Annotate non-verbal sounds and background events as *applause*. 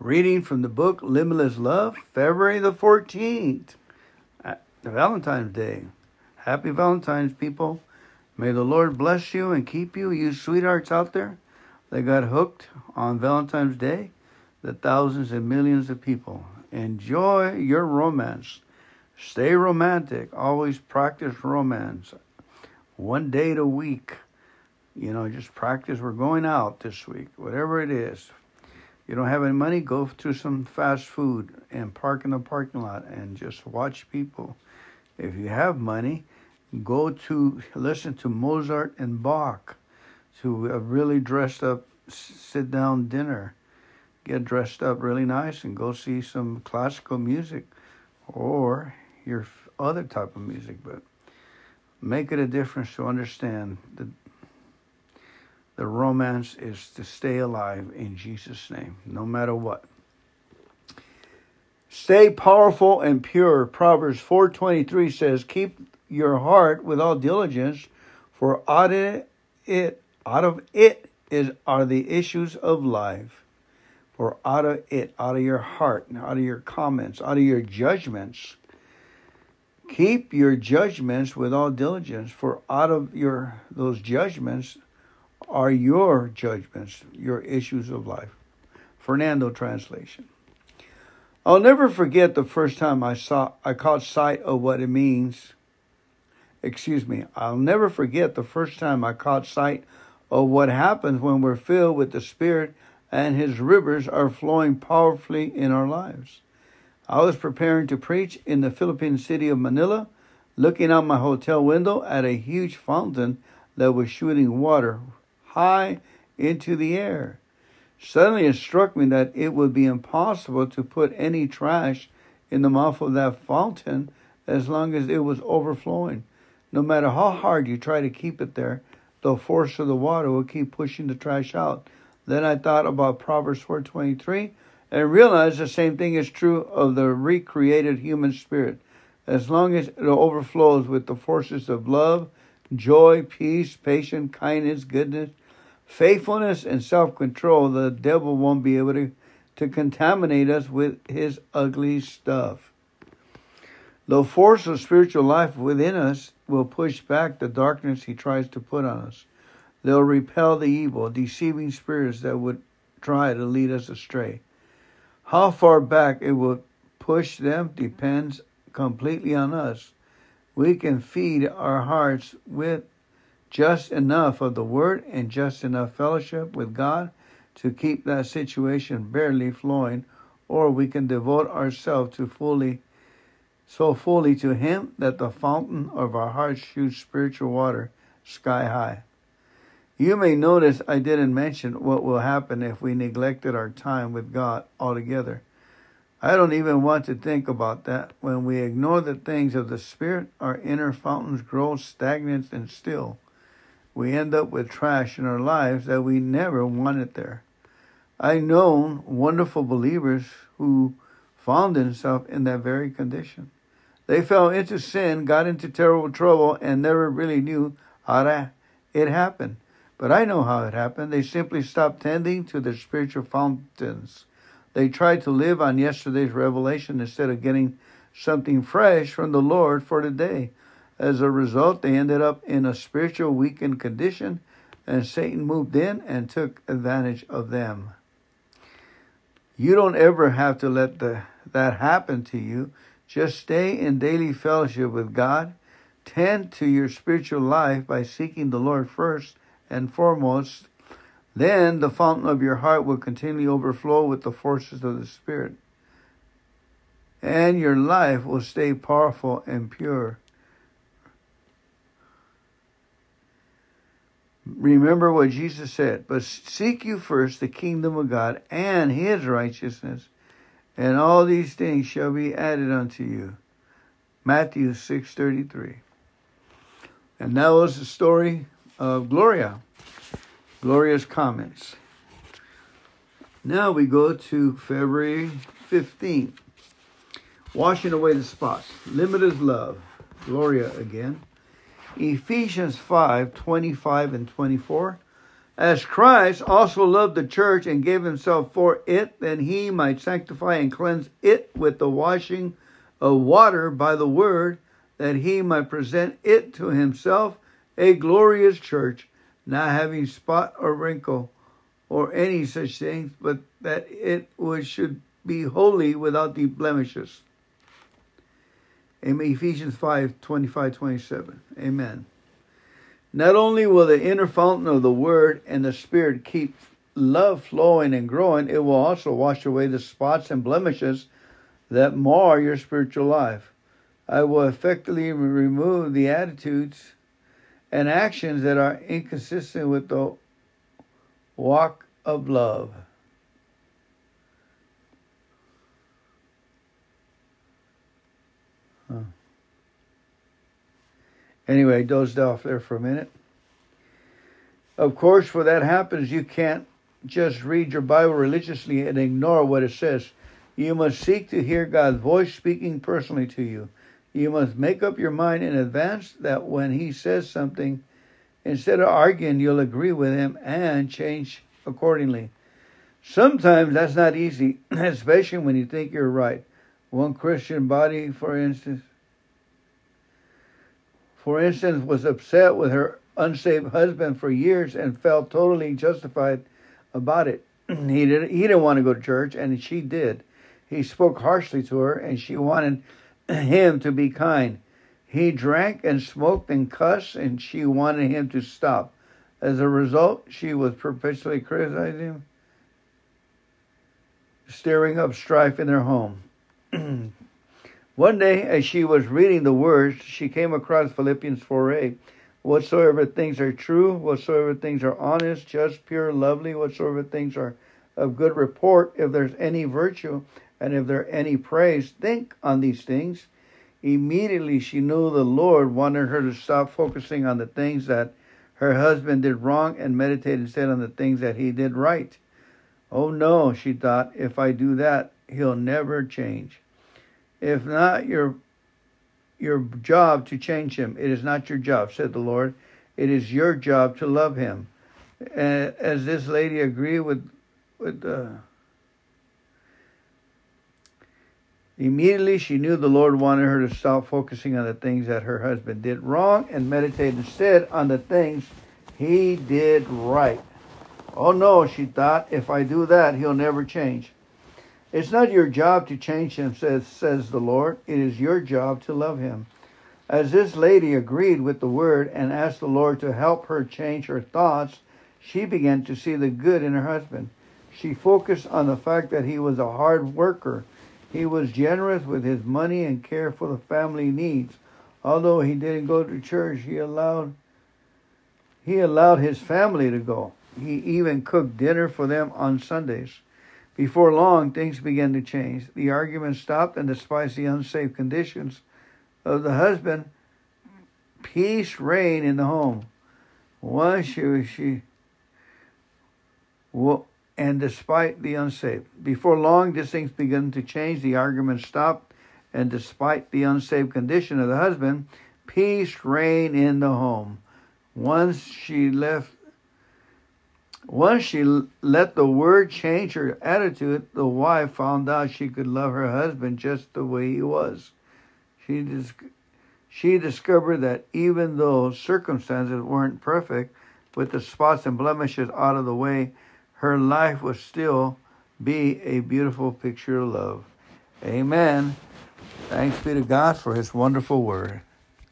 Reading from the book Limitless Love, February the 14th, uh, Valentine's Day. Happy Valentine's, people. May the Lord bless you and keep you, you sweethearts out there that got hooked on Valentine's Day, the thousands and millions of people. Enjoy your romance. Stay romantic. Always practice romance. One date a week. You know, just practice. We're going out this week, whatever it is you don't have any money, go to some fast food and park in the parking lot and just watch people. If you have money, go to listen to Mozart and Bach to a really dressed up sit down dinner. Get dressed up really nice and go see some classical music or your other type of music, but make it a difference to understand the the romance is to stay alive in Jesus' name, no matter what. Stay powerful and pure. Proverbs 4:23 says, "Keep your heart with all diligence, for out of it, out of it is are the issues of life." For out of it, out of your heart, out of your comments, out of your judgments, keep your judgments with all diligence. For out of your those judgments are your judgments, your issues of life. Fernando translation. I'll never forget the first time I saw I caught sight of what it means. Excuse me. I'll never forget the first time I caught sight of what happens when we're filled with the Spirit and His rivers are flowing powerfully in our lives. I was preparing to preach in the Philippine city of Manila, looking out my hotel window at a huge fountain that was shooting water high into the air. Suddenly it struck me that it would be impossible to put any trash in the mouth of that fountain as long as it was overflowing. No matter how hard you try to keep it there, the force of the water will keep pushing the trash out. Then I thought about Proverbs 4:23 and realized the same thing is true of the recreated human spirit. As long as it overflows with the forces of love, joy, peace, patience, kindness, goodness, faithfulness, and self control, the devil won't be able to, to contaminate us with his ugly stuff. The force of spiritual life within us will push back the darkness he tries to put on us. They'll repel the evil, deceiving spirits that would try to lead us astray. How far back it will push them depends completely on us we can feed our hearts with just enough of the Word and just enough fellowship with God to keep that situation barely flowing, or we can devote ourselves to fully, so fully to Him that the fountain of our hearts shoots spiritual water sky high. You may notice I didn't mention what will happen if we neglected our time with God altogether. I don't even want to think about that. When we ignore the things of the Spirit, our inner fountains grow stagnant and still. We end up with trash in our lives that we never wanted there. I know wonderful believers who found themselves in that very condition. They fell into sin, got into terrible trouble, and never really knew how it happened. But I know how it happened. They simply stopped tending to their spiritual fountains. They tried to live on yesterday's revelation instead of getting something fresh from the Lord for today. As a result, they ended up in a spiritual weakened condition, and Satan moved in and took advantage of them. You don't ever have to let the, that happen to you. Just stay in daily fellowship with God. Tend to your spiritual life by seeking the Lord first and foremost then the fountain of your heart will continually overflow with the forces of the Spirit. And your life will stay powerful and pure. Remember what Jesus said, but seek you first the kingdom of God and his righteousness, and all these things shall be added unto you. Matthew 6:33. And that was the story of Gloria. Gloria's comments. Now we go to February 15th. Washing away the spots. Limited love. Gloria again. Ephesians 5 25 and 24. As Christ also loved the church and gave himself for it, that he might sanctify and cleanse it with the washing of water by the word, that he might present it to himself a glorious church, not having spot or wrinkle or any such things, but that it should be holy without the blemishes. Amen. Ephesians 5 25 27. Amen. Not only will the inner fountain of the Word and the Spirit keep love flowing and growing, it will also wash away the spots and blemishes that mar your spiritual life. I will effectively remove the attitudes and actions that are inconsistent with the walk of love. Anyway, dozed off there for a minute. Of course, for that happens, you can't just read your Bible religiously and ignore what it says. You must seek to hear God's voice speaking personally to you. You must make up your mind in advance that when He says something, instead of arguing, you'll agree with Him and change accordingly. Sometimes that's not easy, *clears throat* especially when you think you're right. One Christian body, for instance, for instance, was upset with her unsaved husband for years and felt totally justified about it. *clears throat* he didn't he didn't want to go to church and she did. He spoke harshly to her and she wanted *clears throat* him to be kind. He drank and smoked and cussed and she wanted him to stop. As a result, she was perpetually criticizing him, stirring up strife in their home. *clears throat* One day, as she was reading the words, she came across Philippians 4a. Whatsoever things are true, whatsoever things are honest, just, pure, lovely, whatsoever things are of good report, if there's any virtue and if there any praise, think on these things. Immediately she knew the Lord wanted her to stop focusing on the things that her husband did wrong and meditate instead on the things that he did right. Oh no, she thought, if I do that, he'll never change. If not your your job to change him, it is not your job, said the Lord. It is your job to love him. And as this lady agreed with with uh, Immediately she knew the Lord wanted her to stop focusing on the things that her husband did wrong and meditate instead on the things he did right. Oh no, she thought, if I do that, he'll never change. It's not your job to change him, says, says the Lord. It is your job to love him. As this lady agreed with the word and asked the Lord to help her change her thoughts, she began to see the good in her husband. She focused on the fact that he was a hard worker he was generous with his money and cared for the family needs. Although he didn't go to church, he allowed he allowed his family to go. He even cooked dinner for them on Sundays. Before long, things began to change. The argument stopped, and despite the unsafe conditions of the husband, peace reigned in the home. Once she, she well, and despite the unsaved. Before long, these things began to change. The argument stopped, and despite the unsaved condition of the husband, peace reigned in the home. Once she left, once she let the word change her attitude, the wife found out she could love her husband just the way he was. She dis- she discovered that even though circumstances weren't perfect, with the spots and blemishes out of the way, her life would still be a beautiful picture of love. Amen. Thanks be to God for his wonderful word.